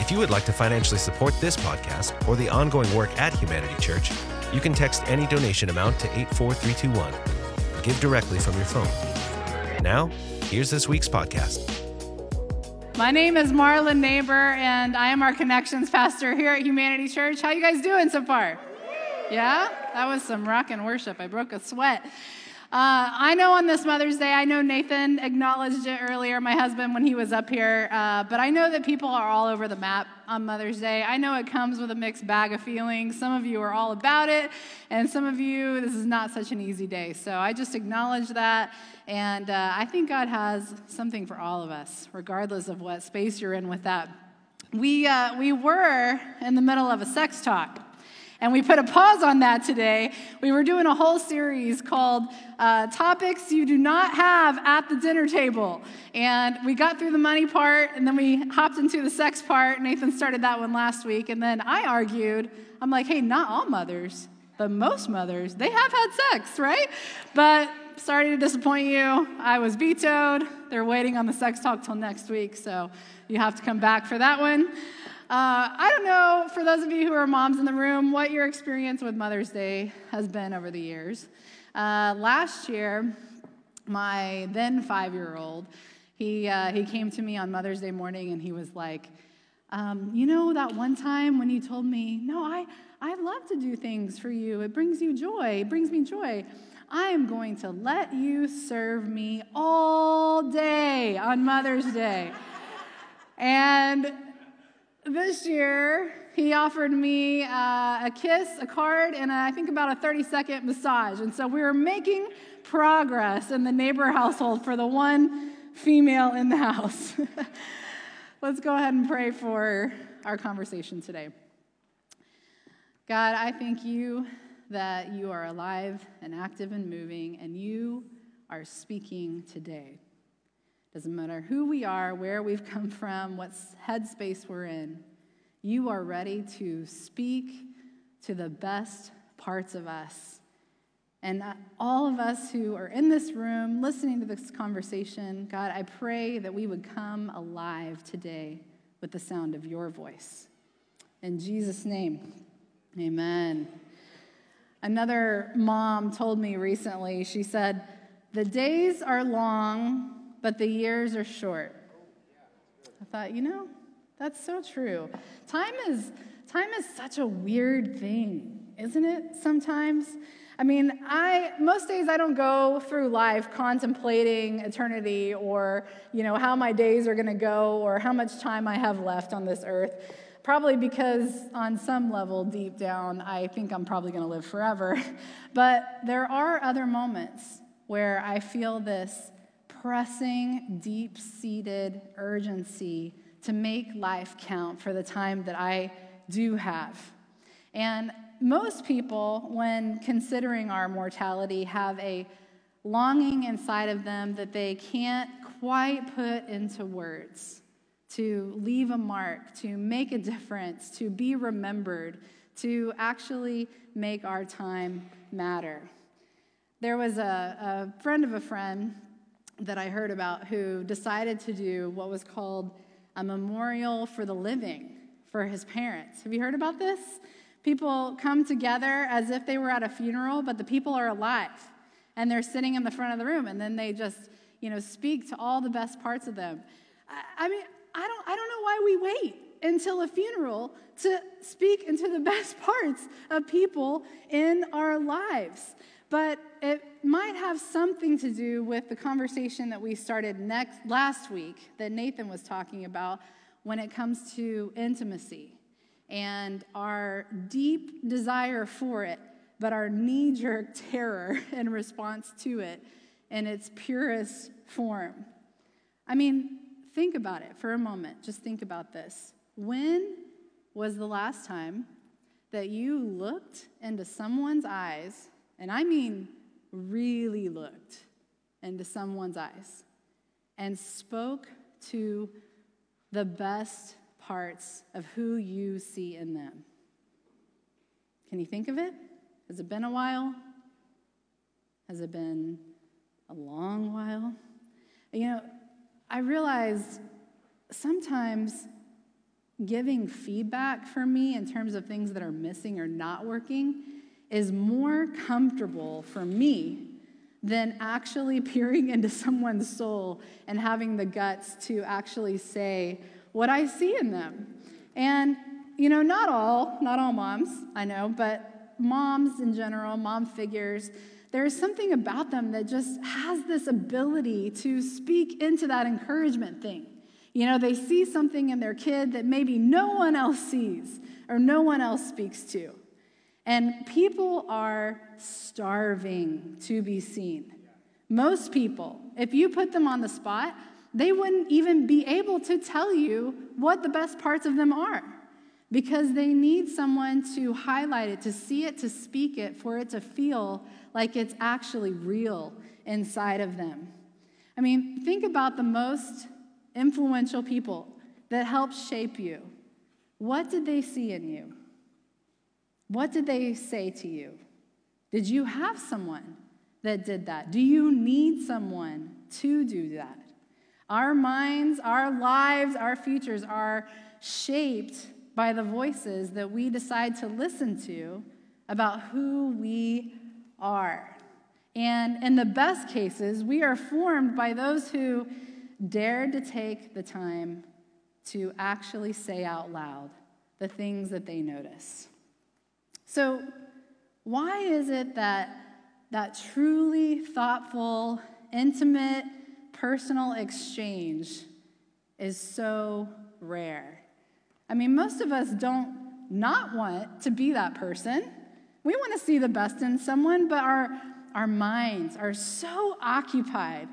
If you would like to financially support this podcast or the ongoing work at Humanity Church, you can text any donation amount to 84321. Give directly from your phone. Now, here's this week's podcast. My name is Marla Neighbour, and I am our connections pastor here at Humanity Church. How you guys doing so far? Yeah, that was some rock and worship. I broke a sweat. Uh, I know on this Mother's Day, I know Nathan acknowledged it earlier, my husband, when he was up here, uh, but I know that people are all over the map on Mother's Day. I know it comes with a mixed bag of feelings. Some of you are all about it, and some of you, this is not such an easy day. So I just acknowledge that, and uh, I think God has something for all of us, regardless of what space you're in with that. We, uh, we were in the middle of a sex talk. And we put a pause on that today. We were doing a whole series called uh, Topics You Do Not Have at the Dinner Table. And we got through the money part, and then we hopped into the sex part. Nathan started that one last week. And then I argued, I'm like, hey, not all mothers, but most mothers, they have had sex, right? But sorry to disappoint you. I was vetoed. They're waiting on the sex talk till next week, so you have to come back for that one. Uh, I don't know, for those of you who are moms in the room, what your experience with Mother's Day has been over the years. Uh, last year, my then five year old, he, uh, he came to me on Mother's Day morning and he was like, um, You know, that one time when you told me, No, I, I love to do things for you, it brings you joy, it brings me joy. I am going to let you serve me all day on Mother's Day. and this year, he offered me uh, a kiss, a card, and I think about a 30 second massage. And so we were making progress in the neighbor household for the one female in the house. Let's go ahead and pray for our conversation today. God, I thank you that you are alive and active and moving, and you are speaking today. Doesn't matter who we are, where we've come from, what headspace we're in. You are ready to speak to the best parts of us. And uh, all of us who are in this room listening to this conversation, God, I pray that we would come alive today with the sound of your voice. In Jesus' name, amen. Another mom told me recently, she said, The days are long but the years are short. I thought, you know, that's so true. Time is time is such a weird thing, isn't it? Sometimes. I mean, I most days I don't go through life contemplating eternity or, you know, how my days are going to go or how much time I have left on this earth. Probably because on some level deep down I think I'm probably going to live forever. But there are other moments where I feel this pressing, deep seated urgency to make life count for the time that I do have. And most people, when considering our mortality, have a longing inside of them that they can't quite put into words to leave a mark, to make a difference, to be remembered, to actually make our time matter. There was a, a friend of a friend that I heard about who decided to do what was called a memorial for the living for his parents. Have you heard about this? People come together as if they were at a funeral, but the people are alive and they're sitting in the front of the room and then they just, you know, speak to all the best parts of them. I, I mean, I don't, I don't know why we wait until a funeral to speak into the best parts of people in our lives. But it might have something to do with the conversation that we started next, last week that Nathan was talking about when it comes to intimacy and our deep desire for it, but our knee jerk terror in response to it in its purest form. I mean, think about it for a moment. Just think about this. When was the last time that you looked into someone's eyes, and I mean really looked into someone's eyes, and spoke to the best parts of who you see in them? Can you think of it? Has it been a while? Has it been a long while? You know, I realize sometimes giving feedback for me in terms of things that are missing or not working is more comfortable for me than actually peering into someone's soul and having the guts to actually say what I see in them. And you know, not all, not all moms, I know, but moms in general, mom figures, there is something about them that just has this ability to speak into that encouragement thing. You know, they see something in their kid that maybe no one else sees or no one else speaks to. And people are starving to be seen. Most people, if you put them on the spot, they wouldn't even be able to tell you what the best parts of them are because they need someone to highlight it, to see it, to speak it, for it to feel like it's actually real inside of them. I mean, think about the most influential people that helped shape you. What did they see in you? What did they say to you? Did you have someone that did that? Do you need someone to do that? Our minds, our lives, our futures are shaped by the voices that we decide to listen to about who we are. And in the best cases, we are formed by those who dared to take the time to actually say out loud the things that they notice. So, why is it that that truly thoughtful, intimate, personal exchange is so rare? I mean, most of us don't not want to be that person. We want to see the best in someone, but our, our minds are so occupied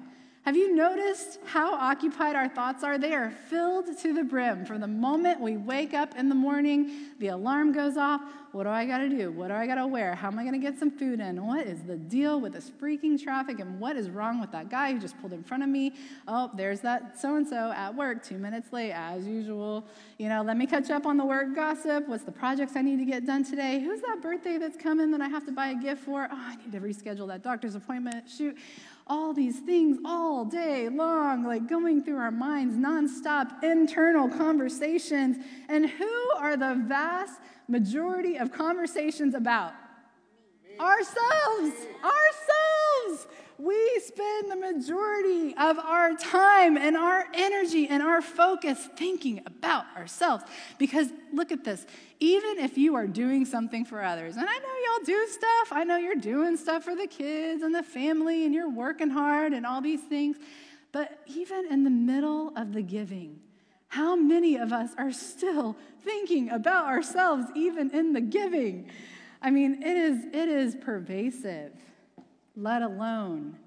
have you noticed how occupied our thoughts are? They are filled to the brim. From the moment we wake up in the morning, the alarm goes off. What do I got to do? What do I got to wear? How am I going to get some food in? What is the deal with this freaking traffic? And what is wrong with that guy who just pulled in front of me? Oh, there's that so and so at work, two minutes late, as usual. You know, let me catch up on the work gossip. What's the projects I need to get done today? Who's that birthday that's coming that I have to buy a gift for? Oh, I need to reschedule that doctor's appointment. Shoot all these things all day long, like going through our minds, nonstop internal conversations. And who are the vast majority of conversations about? Ourselves, ourselves. We spend the majority of our time and our energy and our focus thinking about ourselves. Because look at this even if you are doing something for others, and I know y'all do stuff, I know you're doing stuff for the kids and the family, and you're working hard and all these things, but even in the middle of the giving, how many of us are still thinking about ourselves even in the giving? I mean, it is, it is pervasive, let alone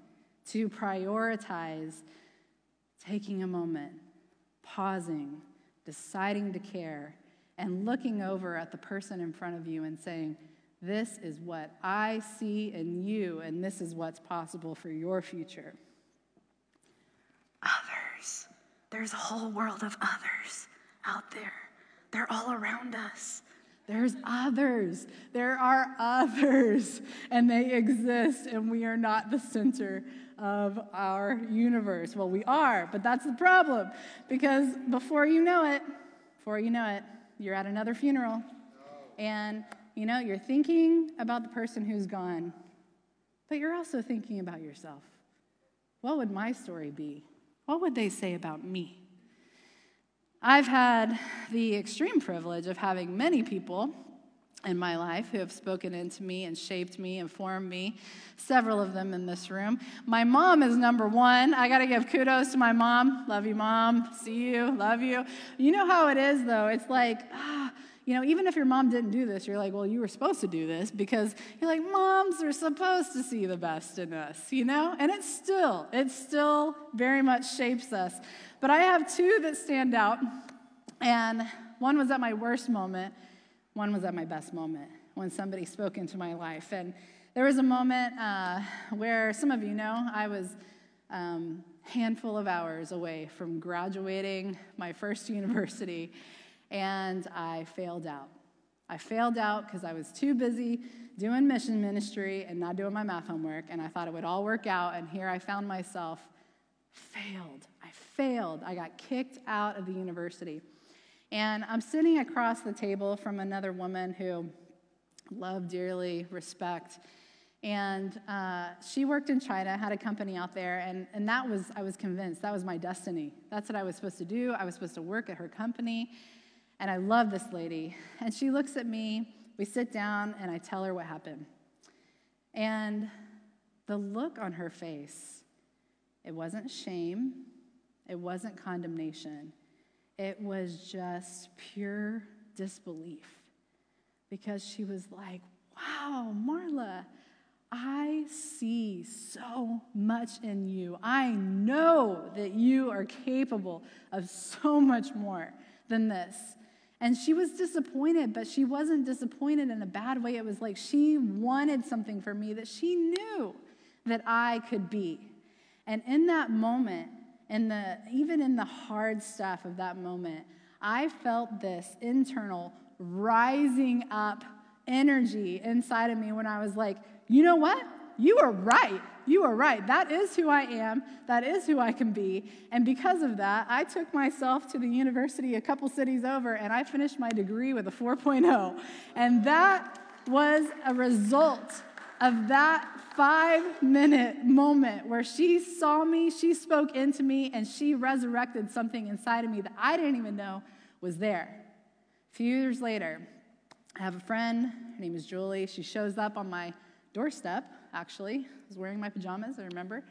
to prioritize taking a moment, pausing, deciding to care, and looking over at the person in front of you and saying, This is what I see in you, and this is what's possible for your future. Others. There's a whole world of others out there. They're all around us. There's others. There are others, and they exist, and we are not the center of our universe. Well, we are, but that's the problem because before you know it, before you know it, you're at another funeral, and you know, you're thinking about the person who's gone, but you're also thinking about yourself. What would my story be? What would they say about me? I've had the extreme privilege of having many people in my life who have spoken into me and shaped me and formed me, several of them in this room. My mom is number one. I got to give kudos to my mom. Love you, mom. See you. Love you. You know how it is, though. It's like, ah, you know, even if your mom didn't do this, you're like, well, you were supposed to do this because you're like, moms are supposed to see the best in us, you know? And it still, it still very much shapes us. But I have two that stand out. And One was at my worst moment, one was at my best moment when somebody spoke into my life. And there was a moment uh, where some of you know I was um, handful of hours away from graduating my first university, and I failed out. I failed out because I was too busy doing mission ministry and not doing my math homework, and I thought it would all work out, and here I found myself failed. I failed. I got kicked out of the university. And I'm sitting across the table from another woman who love dearly, respect. And uh, she worked in China, had a company out there, and, and that was, I was convinced, that was my destiny. That's what I was supposed to do. I was supposed to work at her company. And I love this lady. And she looks at me, we sit down, and I tell her what happened. And the look on her face, it wasn't shame, it wasn't condemnation, it was just pure disbelief because she was like, Wow, Marla, I see so much in you. I know that you are capable of so much more than this. And she was disappointed, but she wasn't disappointed in a bad way. It was like she wanted something for me that she knew that I could be. And in that moment, in the even in the hard stuff of that moment, I felt this internal rising up energy inside of me when I was like, you know what? You are right. You are right. That is who I am. That is who I can be. And because of that, I took myself to the university a couple cities over and I finished my degree with a 4.0. And that was a result of that five minute moment where she saw me, she spoke into me, and she resurrected something inside of me that I didn't even know was there. A few years later, I have a friend, her name is Julie. She shows up on my doorstep, actually. I was wearing my pajamas, I remember.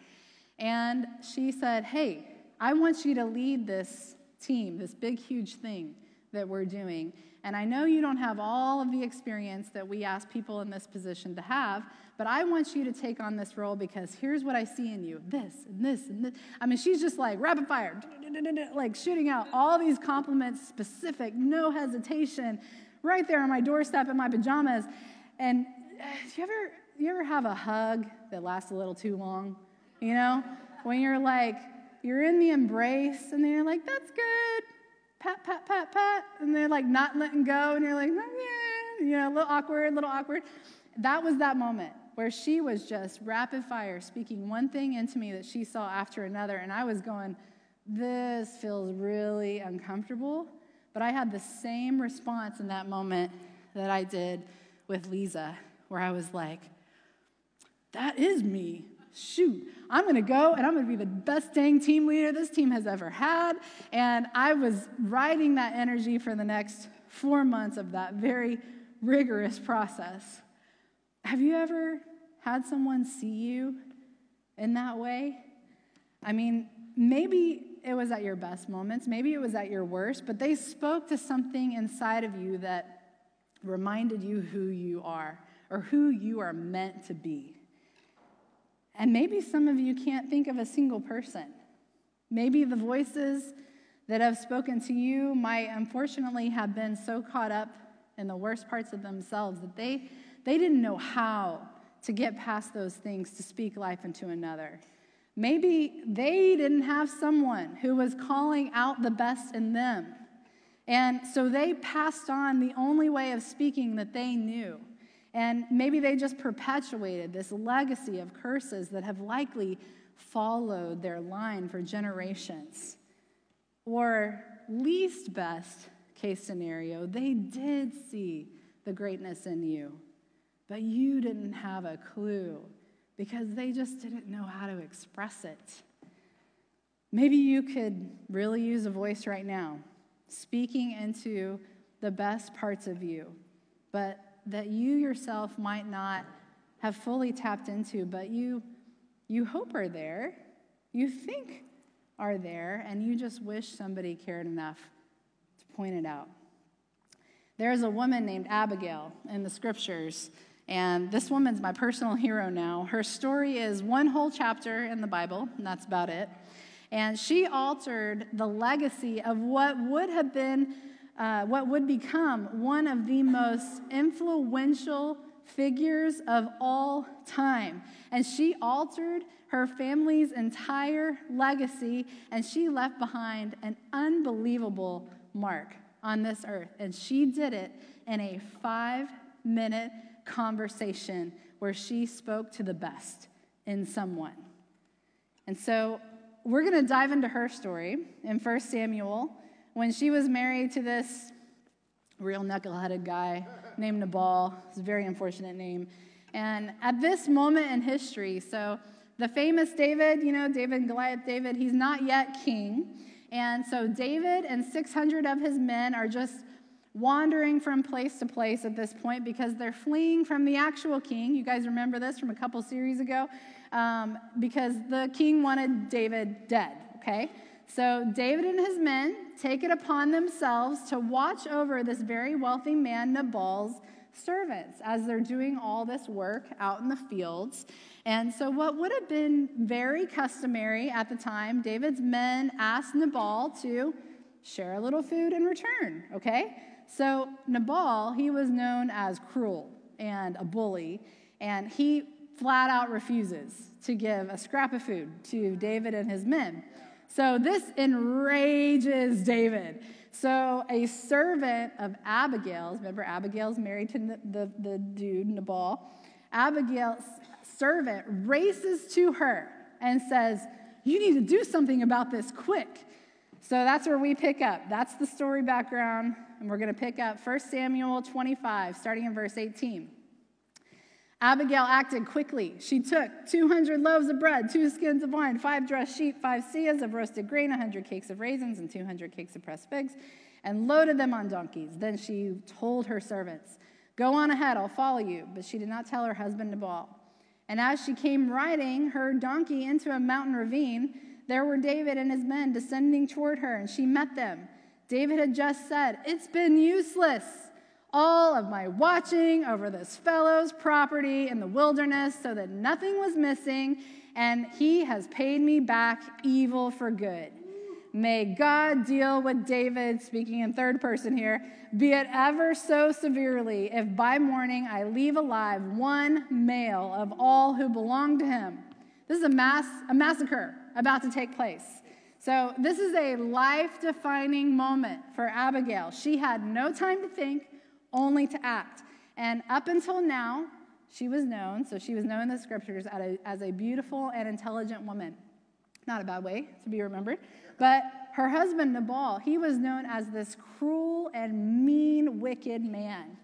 And she said, Hey, I want you to lead this team, this big, huge thing that we're doing. And I know you don't have all of the experience that we ask people in this position to have, but I want you to take on this role because here's what I see in you this and this and this. I mean, she's just like rapid fire, like shooting out all these compliments, specific, no hesitation, right there on my doorstep in my pajamas. And uh, do you ever, you ever have a hug that lasts a little too long? You know, when you're like, you're in the embrace, and then you're like, that's good. Pat, pat, pat, pat. And they're like not letting go, and you're like, mm, yeah, you know, a little awkward, a little awkward. That was that moment where she was just rapid fire speaking one thing into me that she saw after another. And I was going, this feels really uncomfortable. But I had the same response in that moment that I did with Lisa, where I was like, that is me. Shoot, I'm gonna go and I'm gonna be the best dang team leader this team has ever had. And I was riding that energy for the next four months of that very rigorous process. Have you ever had someone see you in that way? I mean, maybe it was at your best moments, maybe it was at your worst, but they spoke to something inside of you that reminded you who you are or who you are meant to be. And maybe some of you can't think of a single person. Maybe the voices that have spoken to you might unfortunately have been so caught up in the worst parts of themselves that they, they didn't know how to get past those things to speak life into another. Maybe they didn't have someone who was calling out the best in them. And so they passed on the only way of speaking that they knew. And maybe they just perpetuated this legacy of curses that have likely followed their line for generations. Or, least best case scenario, they did see the greatness in you, but you didn't have a clue because they just didn't know how to express it. Maybe you could really use a voice right now, speaking into the best parts of you, but that you yourself might not have fully tapped into, but you, you hope are there, you think are there, and you just wish somebody cared enough to point it out. There's a woman named Abigail in the scriptures, and this woman's my personal hero now. Her story is one whole chapter in the Bible, and that's about it. And she altered the legacy of what would have been uh, what would become one of the most influential figures of all time. And she altered her family's entire legacy, and she left behind an unbelievable mark on this earth. And she did it in a five minute conversation where she spoke to the best in someone. And so we're going to dive into her story in 1 Samuel when she was married to this real knuckleheaded guy named Nabal. It's a very unfortunate name. And at this moment in history, so the famous David, you know, David, Goliath David, he's not yet king. And so David and 600 of his men are just wandering from place to place at this point because they're fleeing from the actual king. You guys remember this from a couple series ago? Um, because the king wanted David dead, okay? So David and his men take it upon themselves to watch over this very wealthy man, Nabal's servants, as they're doing all this work out in the fields. And so, what would have been very customary at the time, David's men asked Nabal to share a little food in return, okay? So, Nabal, he was known as cruel and a bully, and he flat out refuses to give a scrap of food to David and his men. So this enrages David. So a servant of Abigail's, remember Abigail's married to the, the, the dude, Nabal. Abigail's servant races to her and says, You need to do something about this quick. So that's where we pick up. That's the story background. And we're going to pick up 1 Samuel 25, starting in verse 18. Abigail acted quickly. She took 200 loaves of bread, two skins of wine, five dressed sheep, five seahs of roasted grain, 100 cakes of raisins, and 200 cakes of pressed figs, and loaded them on donkeys. Then she told her servants, Go on ahead, I'll follow you. But she did not tell her husband Nabal. And as she came riding her donkey into a mountain ravine, there were David and his men descending toward her, and she met them. David had just said, It's been useless all of my watching over this fellow's property in the wilderness so that nothing was missing, and he has paid me back evil for good. May God deal with David, speaking in third person here, be it ever so severely, if by morning I leave alive one male of all who belong to him. This is a, mass, a massacre about to take place. So, this is a life defining moment for Abigail. She had no time to think, only to act. And up until now, she was known, so she was known in the scriptures as a, as a beautiful and intelligent woman. Not a bad way to be remembered. But her husband, Nabal, he was known as this cruel and mean, wicked man.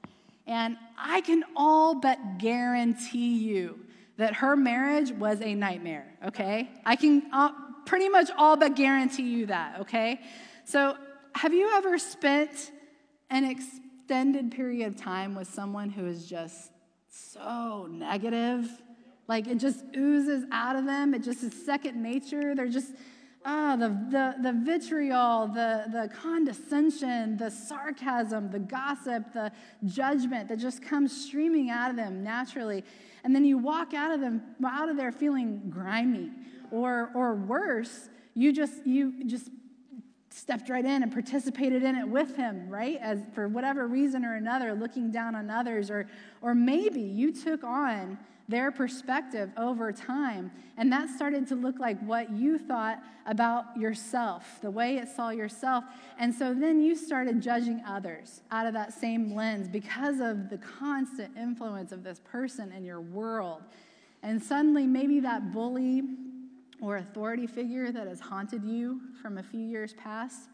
And I can all but guarantee you that her marriage was a nightmare, okay? I can uh, pretty much all but guarantee you that, okay? So, have you ever spent an experience? Extended period of time with someone who is just so negative. Like it just oozes out of them. It just is second nature. They're just, ah, the, the, the vitriol, the, the condescension, the sarcasm, the gossip, the judgment that just comes streaming out of them naturally. And then you walk out of them, out of there feeling grimy. Or, or worse, you just, you just stepped right in and participated in it with him, right? As for whatever reason or another, looking down on others, or, or maybe you took on their perspective over time, and that started to look like what you thought about yourself, the way it saw yourself. And so then you started judging others out of that same lens because of the constant influence of this person in your world. And suddenly, maybe that bully or authority figure that has haunted you from a few years past,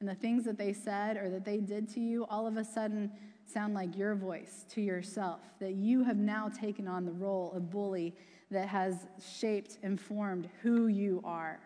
and the things that they said or that they did to you all of a sudden sound like your voice to yourself, that you have now taken on the role of bully that has shaped and formed who you are.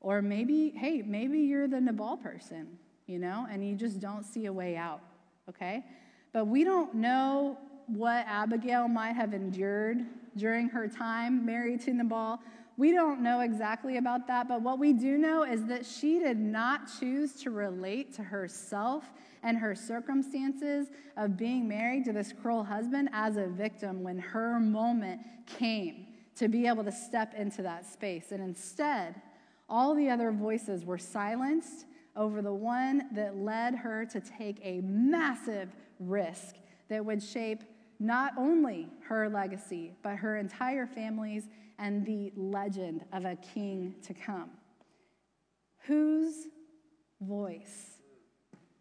Or maybe, hey, maybe you're the Nabal person, you know, and you just don't see a way out, okay? But we don't know what Abigail might have endured during her time married to Nabal. We don't know exactly about that, but what we do know is that she did not choose to relate to herself and her circumstances of being married to this cruel husband as a victim when her moment came to be able to step into that space. And instead, all the other voices were silenced over the one that led her to take a massive risk that would shape not only her legacy, but her entire family's and the legend of a king to come. Whose voice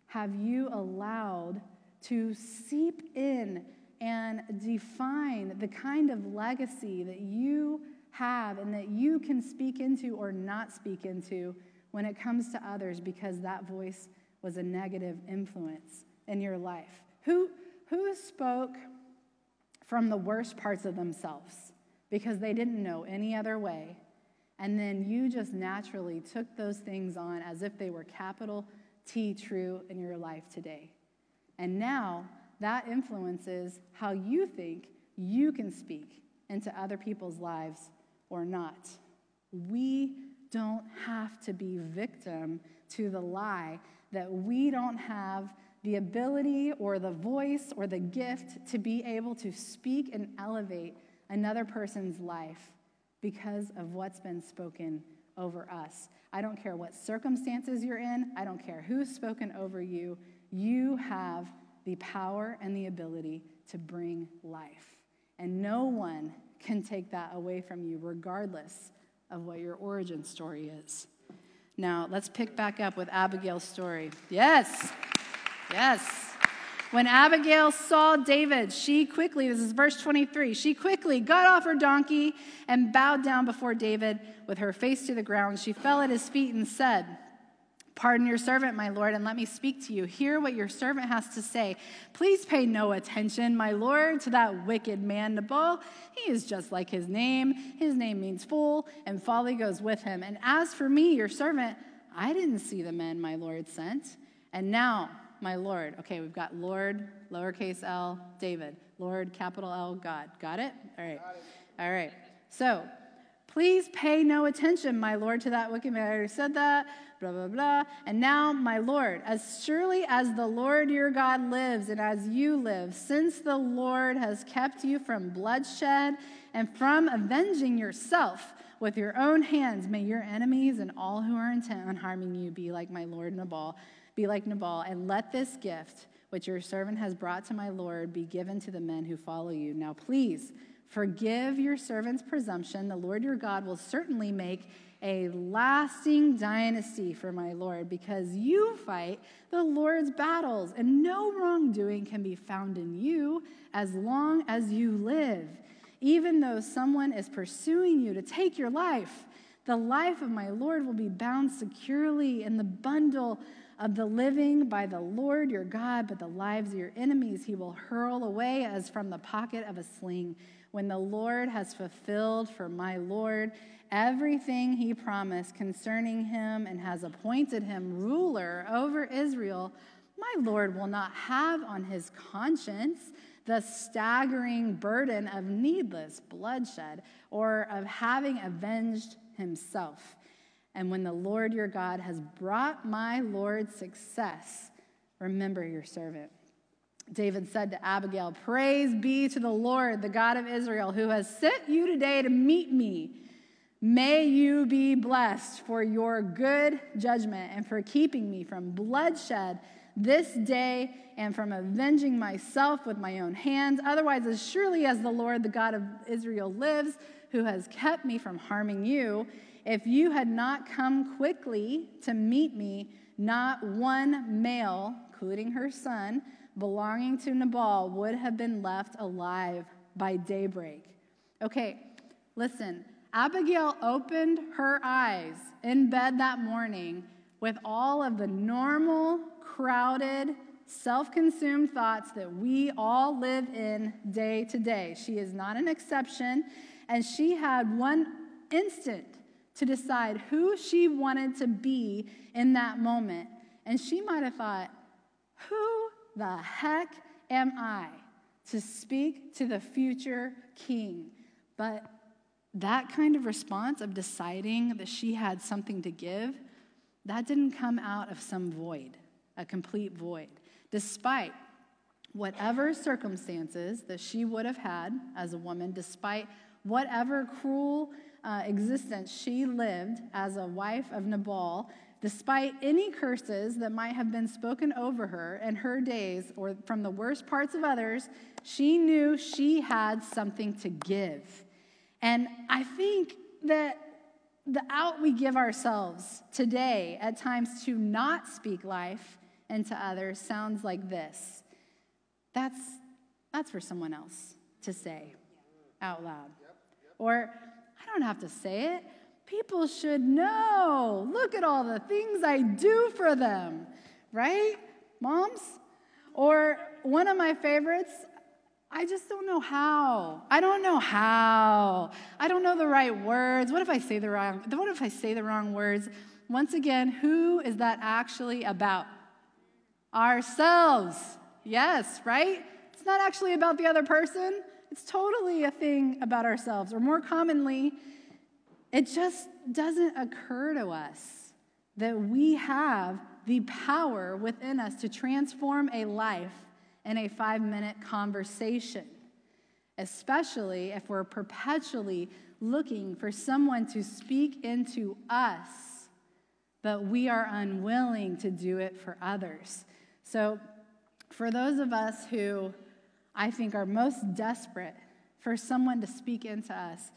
have you allowed to seep in and define the kind of legacy that you have and that you can speak into or not speak into when it comes to others because that voice was a negative influence in your life? Who, who spoke from the worst parts of themselves because they didn't know any other way? And then you just naturally took those things on as if they were capital T true in your life today. And now that influences how you think you can speak into other people's lives or not. We don't have to be victim to the lie that we don't have the ability or the voice or the gift to be able to speak and elevate another person's life because of what's been spoken over us. I don't care what circumstances you're in, I don't care who's spoken over you. You have the power and the ability to bring life. And no one can take that away from you, regardless of what your origin story is. Now, let's pick back up with Abigail's story. Yes, yes. When Abigail saw David, she quickly, this is verse 23, she quickly got off her donkey and bowed down before David with her face to the ground. She fell at his feet and said, Pardon your servant, my Lord, and let me speak to you. Hear what your servant has to say. Please pay no attention, my Lord, to that wicked man Nabal. He is just like his name. His name means fool, and folly goes with him. And as for me, your servant, I didn't see the men my Lord sent. And now, my Lord, okay, we've got Lord, lowercase l, David. Lord, capital L, God. Got it? All right. All right. So, Please pay no attention, my Lord, to that wicked man. I already said that, blah, blah, blah. And now, my Lord, as surely as the Lord your God lives and as you live, since the Lord has kept you from bloodshed and from avenging yourself with your own hands, may your enemies and all who are intent on harming you be like my Lord Nabal, be like Nabal, and let this gift which your servant has brought to my Lord be given to the men who follow you. Now, please, Forgive your servant's presumption. The Lord your God will certainly make a lasting dynasty for my Lord because you fight the Lord's battles, and no wrongdoing can be found in you as long as you live. Even though someone is pursuing you to take your life, the life of my Lord will be bound securely in the bundle of the living by the Lord your God, but the lives of your enemies he will hurl away as from the pocket of a sling when the Lord has fulfilled for my Lord everything he promised concerning him and has appointed him ruler over Israel, my Lord will not have on his conscience the staggering burden of needless bloodshed or of having avenged himself. And when the Lord your God has brought my Lord success, remember your servant. David said to Abigail, Praise be to the Lord, the God of Israel, who has sent you today to meet me. May you be blessed for your good judgment and for keeping me from bloodshed this day and from avenging myself with my own hands. Otherwise, as surely as the Lord, the God of Israel, lives, who has kept me from harming you, if you had not come quickly to meet me, not one male, including her son, belonging to Nabal would have been left alive by daybreak. Okay, listen. Abigail opened her eyes in bed that morning with all of the normal, crowded, self consumed thoughts that we all live in day to day. She is not an exception, and she had one instant to decide who she wanted to be in that moment. And she might have thought, who the heck am I to speak to the future king? But that kind of response of deciding that she had something to give, that didn't come out of some void, a complete void. Despite whatever circumstances that she would have had as a woman, despite whatever cruel uh, existence she lived as a wife of Nabal, despite any curses that might have been spoken over her in her days or from the worst parts of others, she knew she had something to give. And I think that the out we give ourselves today at times to not speak life into others sounds like this. That's, that's for someone else to say out loud. Or, don't have to say it. People should know. Look at all the things I do for them, right? Moms? Or one of my favorites, I just don't know how. I don't know how. I don't know the right words. What if I say the wrong what if I say the wrong words? Once again, who is that actually about? Ourselves. Yes, right? It's not actually about the other person. It's totally a thing about ourselves. Or more commonly, it just doesn't occur to us that we have the power within us to transform a life in a five minute conversation, especially if we're perpetually looking for someone to speak into us, but we are unwilling to do it for others. So, for those of us who I think are most desperate for someone to speak into us,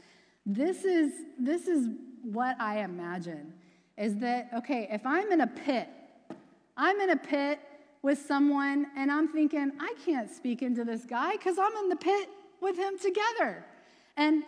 this is, this is what I imagine is that, okay, if I'm in a pit, I'm in a pit with someone and I'm thinking, I can't speak into this guy because I'm in the pit with him together. And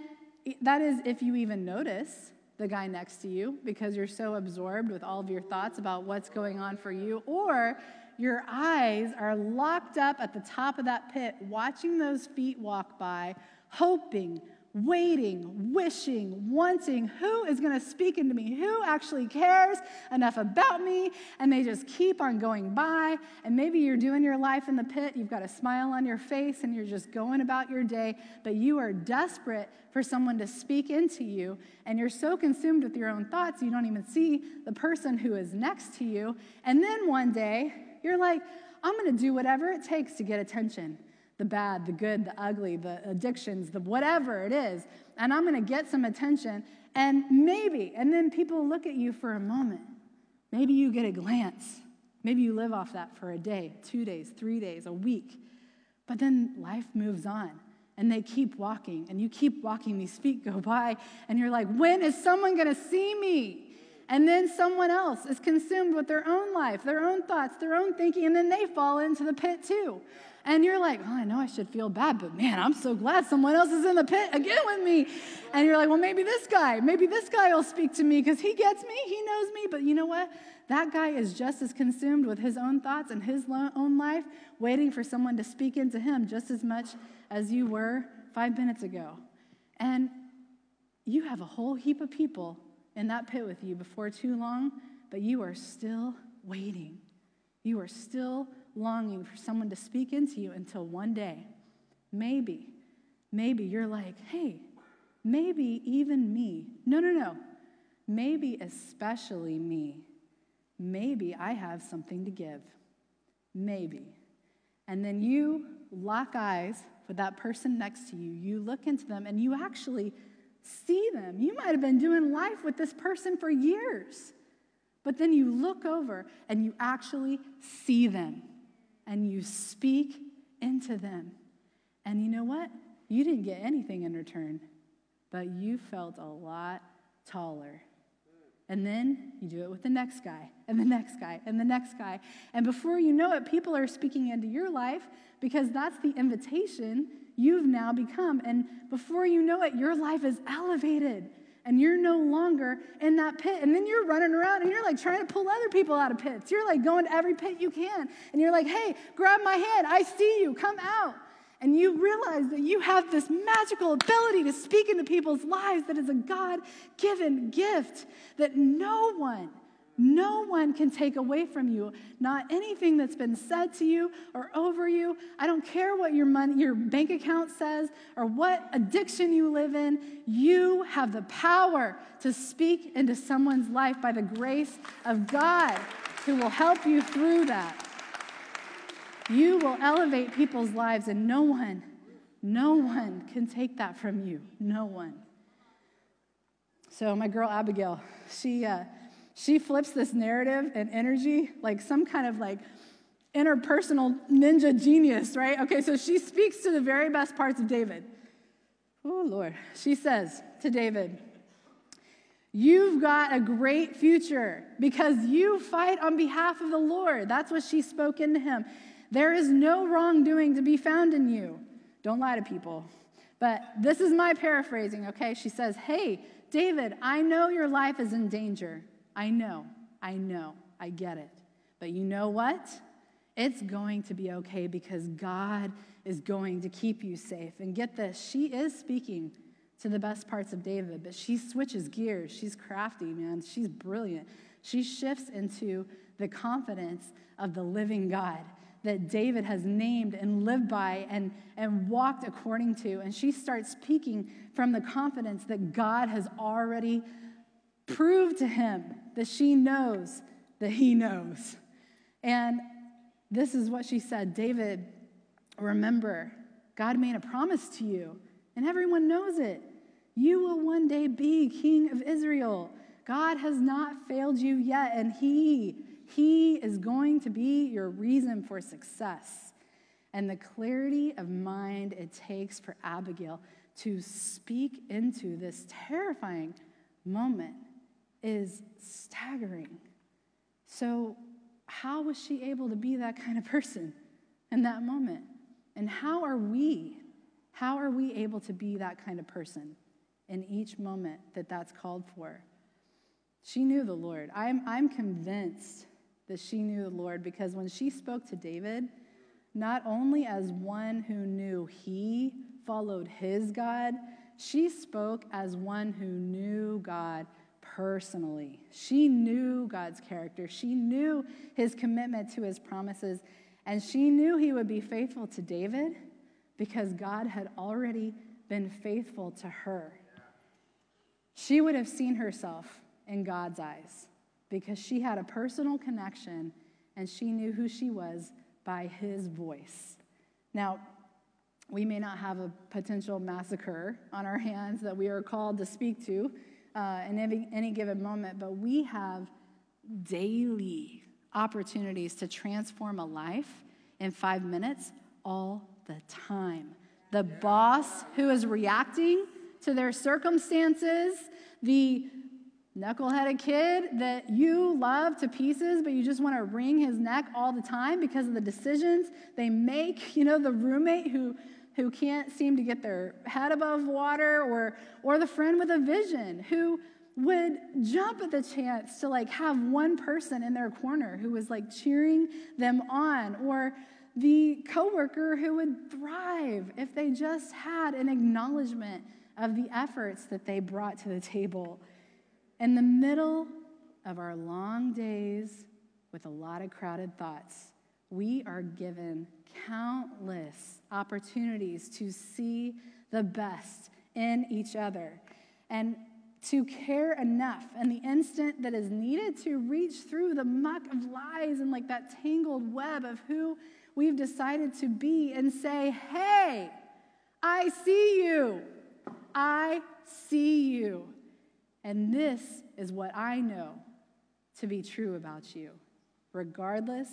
that is if you even notice the guy next to you because you're so absorbed with all of your thoughts about what's going on for you, or your eyes are locked up at the top of that pit, watching those feet walk by, hoping, waiting, wishing, wanting. Who is going to speak into me, who actually cares enough about me, and they just keep on going by. And maybe you're doing your life in the pit, you've got a smile on your face, and you're just going about your day, but you are desperate for someone to speak into you, and you're so consumed with your own thoughts, you don't even see the person who is next to you. And then one day, you're like, I'm going to do whatever it takes to get attention the bad, the good, the ugly, the addictions, the whatever it is, and I'm gonna get some attention. And maybe, and then people look at you for a moment. Maybe you get a glance. Maybe you live off that for a day, two days, three days, a week. But then life moves on and they keep walking and you keep walking, these feet go by, and you're like, when is someone gonna see me? And then someone else is consumed with their own life, their own thoughts, their own thinking, and then they fall into the pit too. And you're like, oh, I know I should feel bad, but man, I'm so glad someone else is in the pit again with me. And you're like, well, maybe this guy, maybe this guy will speak to me because he gets me, he knows me. But you know what? That guy is just as consumed with his own thoughts and his own life, waiting for someone to speak into him just as much as you were five minutes ago. And you have a whole heap of people in that pit with you before too long, but you are still waiting. You are still longing for someone to speak into you until one day, maybe, maybe you're like, hey, maybe even me. No, no, no. Maybe especially me. Maybe I have something to give. Maybe. And then you lock eyes with that person next to you. You look into them and you actually see them. You might have been doing life with this person for years. But then you look over and you actually see them and you speak into them. And you know what? You didn't get anything in return, but you felt a lot taller. And then you do it with the next guy, and the next guy, and the next guy. And before you know it, people are speaking into your life because that's the invitation you've now become. And before you know it, your life is elevated and you're no longer in that pit. And then you're running around and you're like trying to pull other people out of pits. You're like going to every pit you can. And you're like, hey, grab my hand. I see you. Come out. And you realize that you have this magical ability to speak into people's lives that is a God given gift that no one no one can take away from you, not anything that's been said to you or over you. I don't care what your money, your bank account says or what addiction you live in. You have the power to speak into someone's life by the grace of God who will help you through that. You will elevate people's lives and no one, no one can take that from you. No one. So my girl Abigail, she uh, she flips this narrative and energy like some kind of like interpersonal ninja genius, right? Okay, so she speaks to the very best parts of David. Oh Lord, she says to David, You've got a great future because you fight on behalf of the Lord. That's what she spoke into him. There is no wrongdoing to be found in you. Don't lie to people. But this is my paraphrasing, okay? She says, Hey, David, I know your life is in danger. I know, I know, I get it. But you know what? It's going to be okay because God is going to keep you safe. And get this, she is speaking to the best parts of David, but she switches gears. She's crafty, man. She's brilliant. She shifts into the confidence of the living God that David has named and lived by and, and walked according to. And she starts speaking from the confidence that God has already proved to him that she knows that he knows. And this is what she said David, remember, God made a promise to you, and everyone knows it. You will one day be king of Israel. God has not failed you yet, and He, He is going to be your reason for success. And the clarity of mind it takes for Abigail to speak into this terrifying moment is staggering. So, how was she able to be that kind of person in that moment? And how are we? How are we able to be that kind of person? in each moment that that's called for. She knew the Lord. I'm, I'm convinced that she knew the Lord because when she spoke to David, not only as one who knew he followed his God, she spoke as one who knew God personally. She knew God's character, she knew his commitment to his promises, and she knew he would be faithful to David because God had already been faithful to her. She would have seen herself in God's eyes because she had a personal connection and she knew who she was by his voice. Now, we may not have a potential massacre on our hands that we are called to speak to uh, in any, any given moment, but we have daily opportunities to transform a life in five minutes all the time. The boss who is reacting to their circumstances, the knuckleheaded kid that you love to pieces, but you just want to wring his neck all the time because of the decisions they make. You know, the roommate who who can't seem to get their head above water, or or the friend with a vision who would jump at the chance to like have one person in their corner who was like cheering them on, or the coworker who would thrive if they just had an acknowledgement of the efforts that they brought to the table. In the middle of our long days with a lot of crowded thoughts, we are given countless opportunities to see the best in each other and to care enough in the instant that is needed to reach through the muck of lies and like that tangled web of who we've decided to be and say, Hey, I see you. I see you. And this is what I know to be true about you, regardless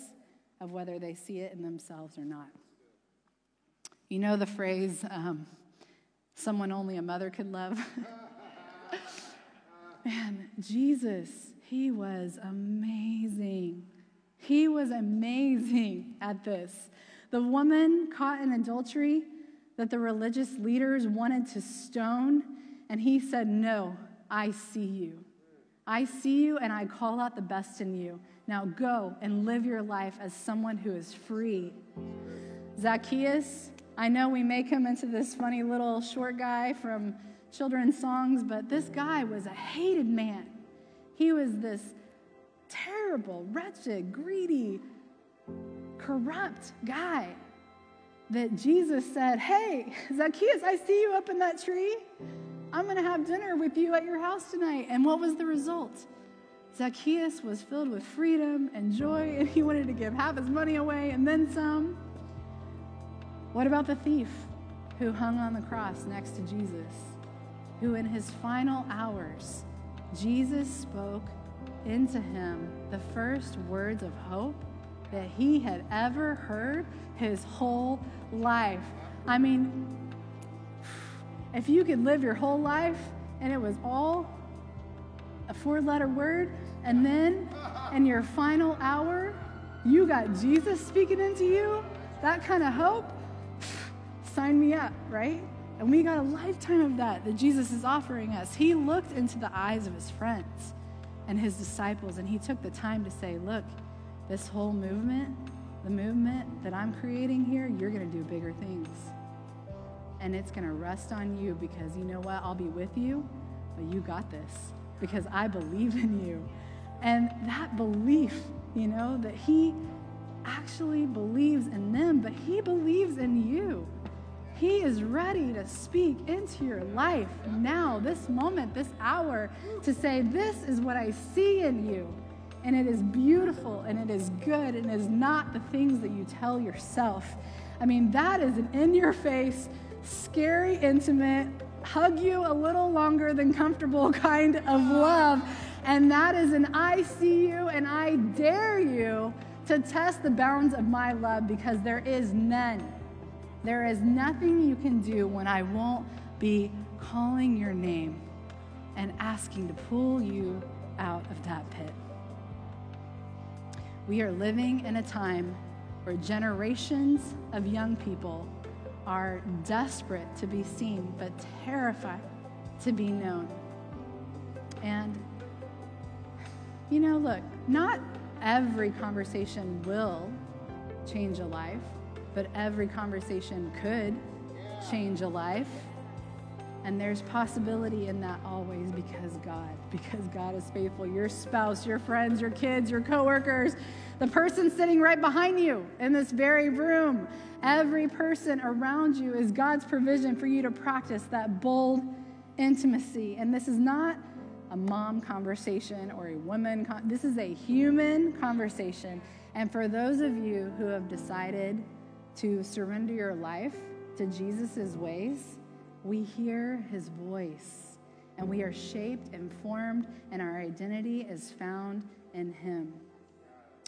of whether they see it in themselves or not. You know the phrase, um, someone only a mother could love? Man, Jesus, he was amazing. He was amazing at this. The woman caught in adultery, that the religious leaders wanted to stone, and he said, No, I see you. I see you, and I call out the best in you. Now go and live your life as someone who is free. Zacchaeus, I know we make him into this funny little short guy from children's songs, but this guy was a hated man. He was this terrible, wretched, greedy, corrupt guy that Jesus said, Hey, Zacchaeus, I see you up in that tree. I'm going to have dinner with you at your house tonight. And what was the result? Zacchaeus was filled with freedom and joy, and he wanted to give half his money away and then some. What about the thief who hung on the cross next to Jesus, who in his final hours Jesus spoke into him the first words of hope that he had ever heard his whole life. I mean, if you could live your whole life and it was all a four letter word, and then in your final hour, you got Jesus speaking into you, that kind of hope, sign me up, right? And we got a lifetime of that that Jesus is offering us. He looked into the eyes of his friends and his disciples, and he took the time to say, Look, this whole movement, the movement that I'm creating here, you're going to do bigger things. And it's going to rest on you because you know what? I'll be with you, but you got this because I believe in you. And that belief, you know, that he actually believes in them, but he believes in you. He is ready to speak into your life now, this moment, this hour, to say, This is what I see in you. And it is beautiful and it is good and it is not the things that you tell yourself. I mean, that is an in your face, scary, intimate, hug you a little longer than comfortable kind of love. And that is an I see you and I dare you to test the bounds of my love because there is none. There is nothing you can do when I won't be calling your name and asking to pull you out of that pit. We are living in a time where generations of young people are desperate to be seen, but terrified to be known. And, you know, look, not every conversation will change a life, but every conversation could change a life. And there's possibility in that always because God, because God is faithful. Your spouse, your friends, your kids, your coworkers, the person sitting right behind you in this very room, every person around you is God's provision for you to practice that bold intimacy. And this is not a mom conversation or a woman, con- this is a human conversation. And for those of you who have decided to surrender your life to Jesus' ways, we hear his voice and we are shaped and formed, and our identity is found in him.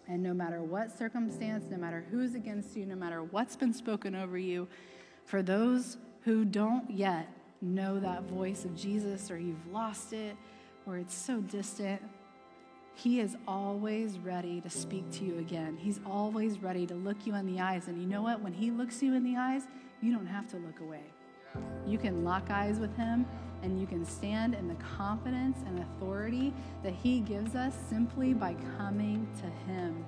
And no matter what circumstance, no matter who's against you, no matter what's been spoken over you, for those who don't yet know that voice of Jesus, or you've lost it, or it's so distant, he is always ready to speak to you again. He's always ready to look you in the eyes. And you know what? When He looks you in the eyes, you don't have to look away. You can lock eyes with Him and you can stand in the confidence and authority that He gives us simply by coming to Him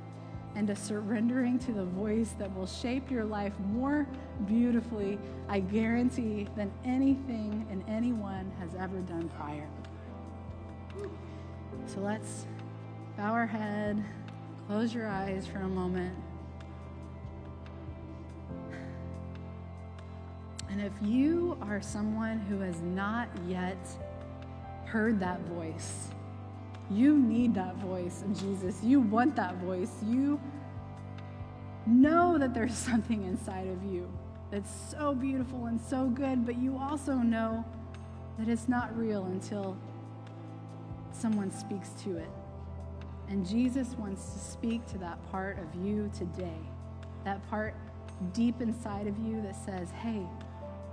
and to surrendering to the voice that will shape your life more beautifully, I guarantee, than anything and anyone has ever done prior. So let's bow our head, close your eyes for a moment. And if you are someone who has not yet heard that voice, you need that voice of Jesus. You want that voice. You know that there's something inside of you that's so beautiful and so good, but you also know that it's not real until someone speaks to it. And Jesus wants to speak to that part of you today, that part deep inside of you that says, hey,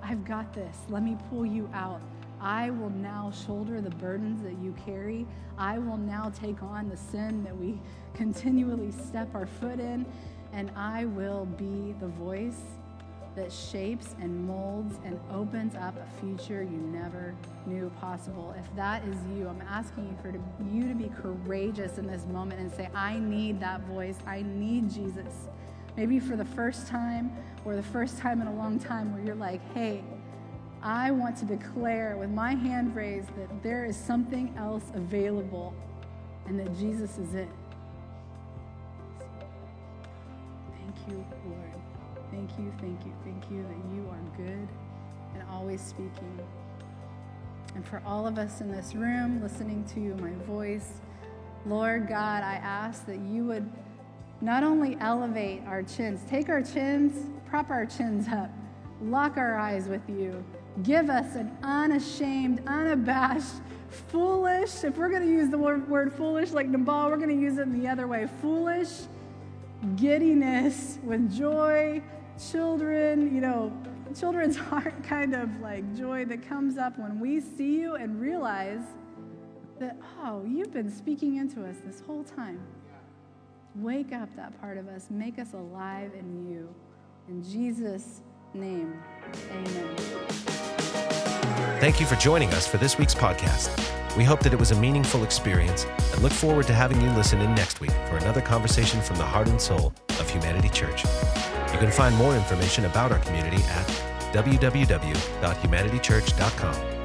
I've got this. Let me pull you out. I will now shoulder the burdens that you carry. I will now take on the sin that we continually step our foot in, and I will be the voice that shapes and molds and opens up a future you never knew possible. If that is you, I'm asking you for you to be courageous in this moment and say, I need that voice. I need Jesus. Maybe for the first time or the first time in a long time where you're like, hey, I want to declare with my hand raised that there is something else available and that Jesus is it. Thank you, Lord. Thank you, thank you, thank you that you are good and always speaking. And for all of us in this room listening to my voice, Lord God, I ask that you would not only elevate our chins, take our chins, prop our chins up, lock our eyes with you, Give us an unashamed, unabashed, foolish, if we're going to use the word, word foolish like Nabal, we're going to use it the other way foolish giddiness with joy, children, you know, children's heart kind of like joy that comes up when we see you and realize that, oh, you've been speaking into us this whole time. Wake up that part of us, make us alive in you. In Jesus' name, amen. Thank you for joining us for this week's podcast. We hope that it was a meaningful experience and look forward to having you listen in next week for another conversation from the heart and soul of Humanity Church. You can find more information about our community at www.humanitychurch.com